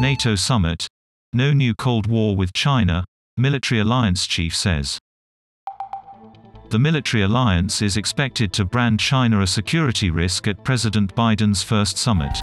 NATO summit. No new Cold War with China, military alliance chief says. The military alliance is expected to brand China a security risk at President Biden's first summit.